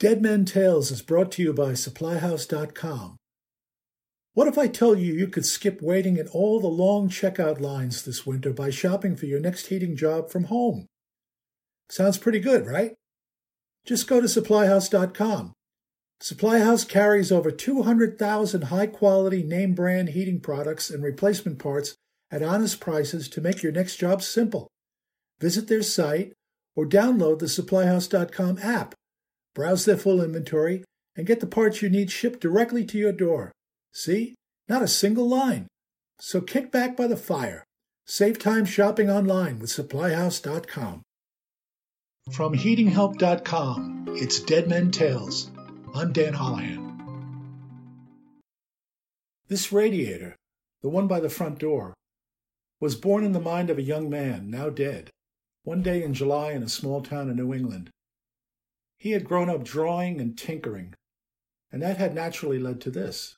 Dead Men Tales is brought to you by SupplyHouse.com. What if I tell you you could skip waiting in all the long checkout lines this winter by shopping for your next heating job from home? Sounds pretty good, right? Just go to SupplyHouse.com. SupplyHouse carries over 200,000 high quality name brand heating products and replacement parts at honest prices to make your next job simple. Visit their site or download the SupplyHouse.com app. Browse their full inventory and get the parts you need shipped directly to your door. See? Not a single line. So kick back by the fire. Save time shopping online with supplyhouse.com. From heatinghelp.com, it's Dead Men Tales. I'm Dan Holohan. This radiator, the one by the front door, was born in the mind of a young man, now dead, one day in July in a small town in New England. He had grown up drawing and tinkering, and that had naturally led to this.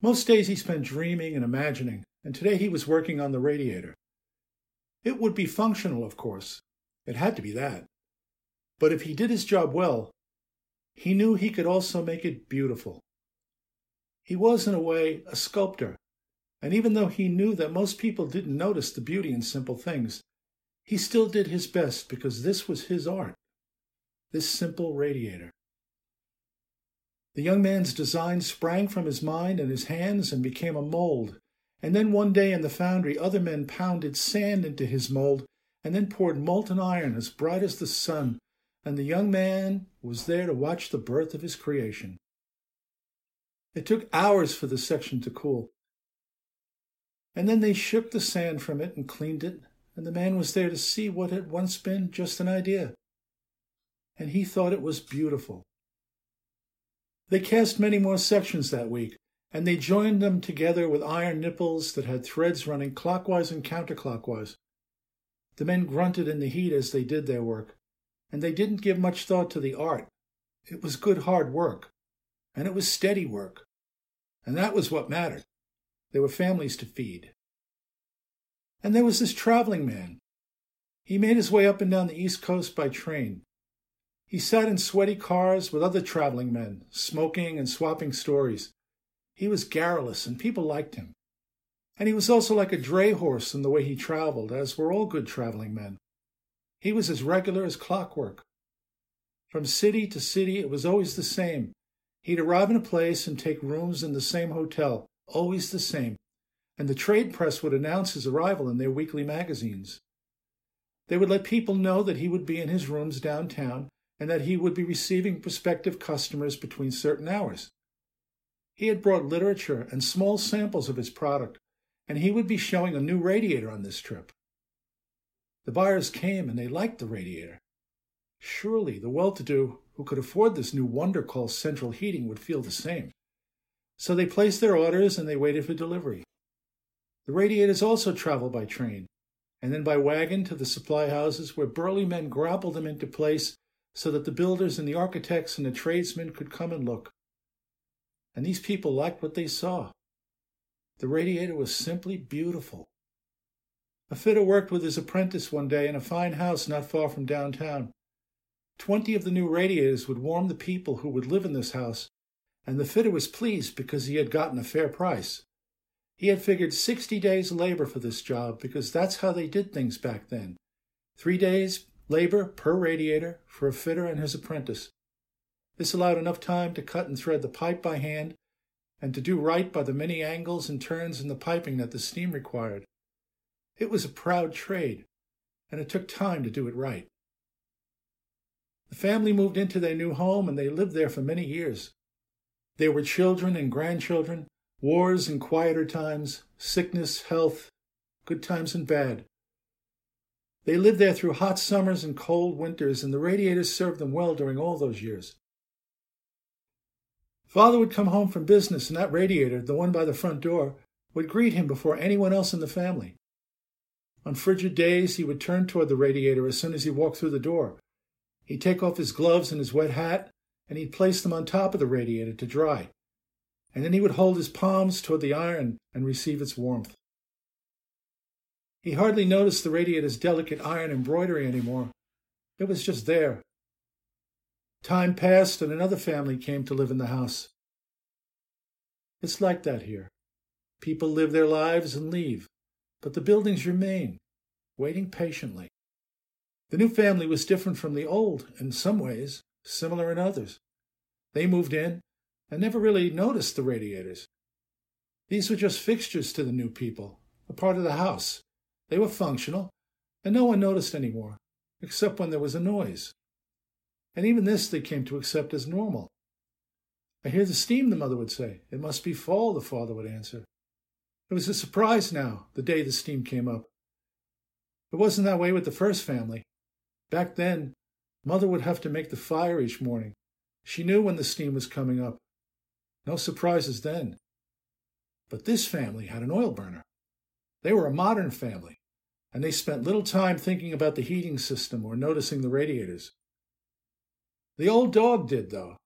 Most days he spent dreaming and imagining, and today he was working on the radiator. It would be functional, of course. It had to be that. But if he did his job well, he knew he could also make it beautiful. He was, in a way, a sculptor, and even though he knew that most people didn't notice the beauty in simple things, he still did his best because this was his art this simple radiator. The young man's design sprang from his mind and his hands and became a mold. And then one day in the foundry, other men pounded sand into his mold and then poured molten iron as bright as the sun. And the young man was there to watch the birth of his creation. It took hours for the section to cool. And then they shook the sand from it and cleaned it, and the man was there to see what had once been just an idea and he thought it was beautiful. They cast many more sections that week, and they joined them together with iron nipples that had threads running clockwise and counterclockwise. The men grunted in the heat as they did their work, and they didn't give much thought to the art. It was good hard work, and it was steady work, and that was what mattered. There were families to feed. And there was this traveling man. He made his way up and down the East Coast by train. He sat in sweaty cars with other traveling men, smoking and swapping stories. He was garrulous, and people liked him. And he was also like a dray horse in the way he traveled, as were all good traveling men. He was as regular as clockwork. From city to city, it was always the same. He'd arrive in a place and take rooms in the same hotel, always the same. And the trade press would announce his arrival in their weekly magazines. They would let people know that he would be in his rooms downtown and that he would be receiving prospective customers between certain hours. He had brought literature and small samples of his product, and he would be showing a new radiator on this trip. The buyers came and they liked the radiator. Surely the well to do who could afford this new wonder called central heating would feel the same. So they placed their orders and they waited for delivery. The radiators also travel by train, and then by wagon to the supply houses where burly men grappled them into place so that the builders and the architects and the tradesmen could come and look. And these people liked what they saw. The radiator was simply beautiful. A fitter worked with his apprentice one day in a fine house not far from downtown. Twenty of the new radiators would warm the people who would live in this house, and the fitter was pleased because he had gotten a fair price. He had figured 60 days' labor for this job because that's how they did things back then. Three days labor per radiator for a fitter and his apprentice. This allowed enough time to cut and thread the pipe by hand and to do right by the many angles and turns in the piping that the steam required. It was a proud trade, and it took time to do it right. The family moved into their new home and they lived there for many years. There were children and grandchildren, wars and quieter times, sickness, health, good times and bad. They lived there through hot summers and cold winters, and the radiators served them well during all those years. Father would come home from business, and that radiator, the one by the front door, would greet him before anyone else in the family. On frigid days, he would turn toward the radiator as soon as he walked through the door. He'd take off his gloves and his wet hat, and he'd place them on top of the radiator to dry. And then he would hold his palms toward the iron and receive its warmth. He hardly noticed the radiator's delicate iron embroidery anymore. It was just there. Time passed and another family came to live in the house. It's like that here. People live their lives and leave, but the buildings remain, waiting patiently. The new family was different from the old in some ways, similar in others. They moved in and never really noticed the radiators. These were just fixtures to the new people, a part of the house. They were functional, and no one noticed anymore, except when there was a noise. And even this they came to accept as normal. I hear the steam, the mother would say. It must be fall, the father would answer. It was a surprise now, the day the steam came up. It wasn't that way with the first family. Back then, mother would have to make the fire each morning. She knew when the steam was coming up. No surprises then. But this family had an oil burner. They were a modern family, and they spent little time thinking about the heating system or noticing the radiators. The old dog did, though.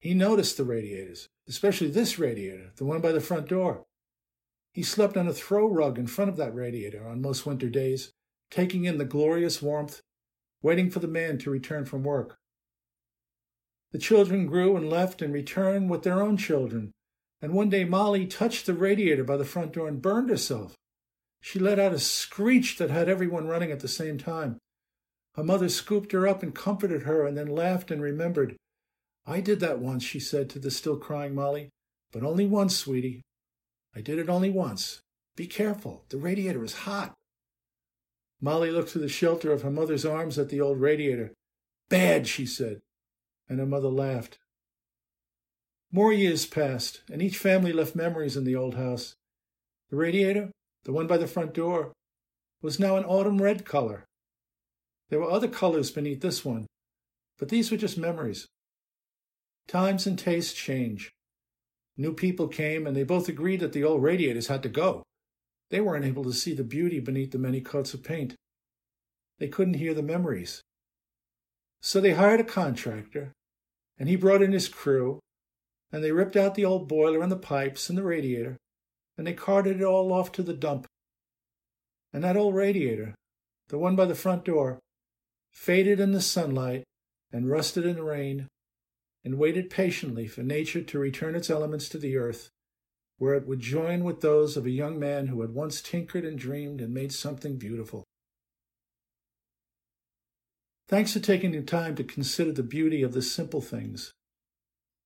He noticed the radiators, especially this radiator, the one by the front door. He slept on a throw rug in front of that radiator on most winter days, taking in the glorious warmth, waiting for the man to return from work. The children grew and left and returned with their own children, and one day Molly touched the radiator by the front door and burned herself. She let out a screech that had everyone running at the same time. Her mother scooped her up and comforted her, and then laughed and remembered. I did that once, she said to the still crying Molly, but only once, sweetie. I did it only once. Be careful, the radiator is hot. Molly looked through the shelter of her mother's arms at the old radiator. Bad, she said, and her mother laughed. More years passed, and each family left memories in the old house. The radiator, the one by the front door, was now an autumn red color. There were other colors beneath this one, but these were just memories. Times and tastes change. New people came, and they both agreed that the old radiators had to go. They weren't able to see the beauty beneath the many coats of paint. They couldn't hear the memories. So they hired a contractor, and he brought in his crew, and they ripped out the old boiler and the pipes and the radiator, and they carted it all off to the dump. And that old radiator, the one by the front door, faded in the sunlight and rusted in the rain and waited patiently for nature to return its elements to the earth, where it would join with those of a young man who had once tinkered and dreamed and made something beautiful. Thanks for taking the time to consider the beauty of the simple things.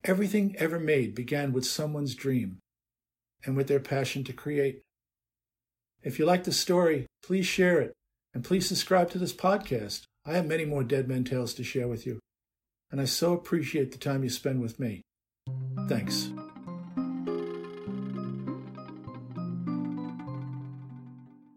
Everything ever made began with someone's dream and with their passion to create. If you like the story, please share it and please subscribe to this podcast. I have many more Dead Men Tales to share with you and I so appreciate the time you spend with me. Thanks.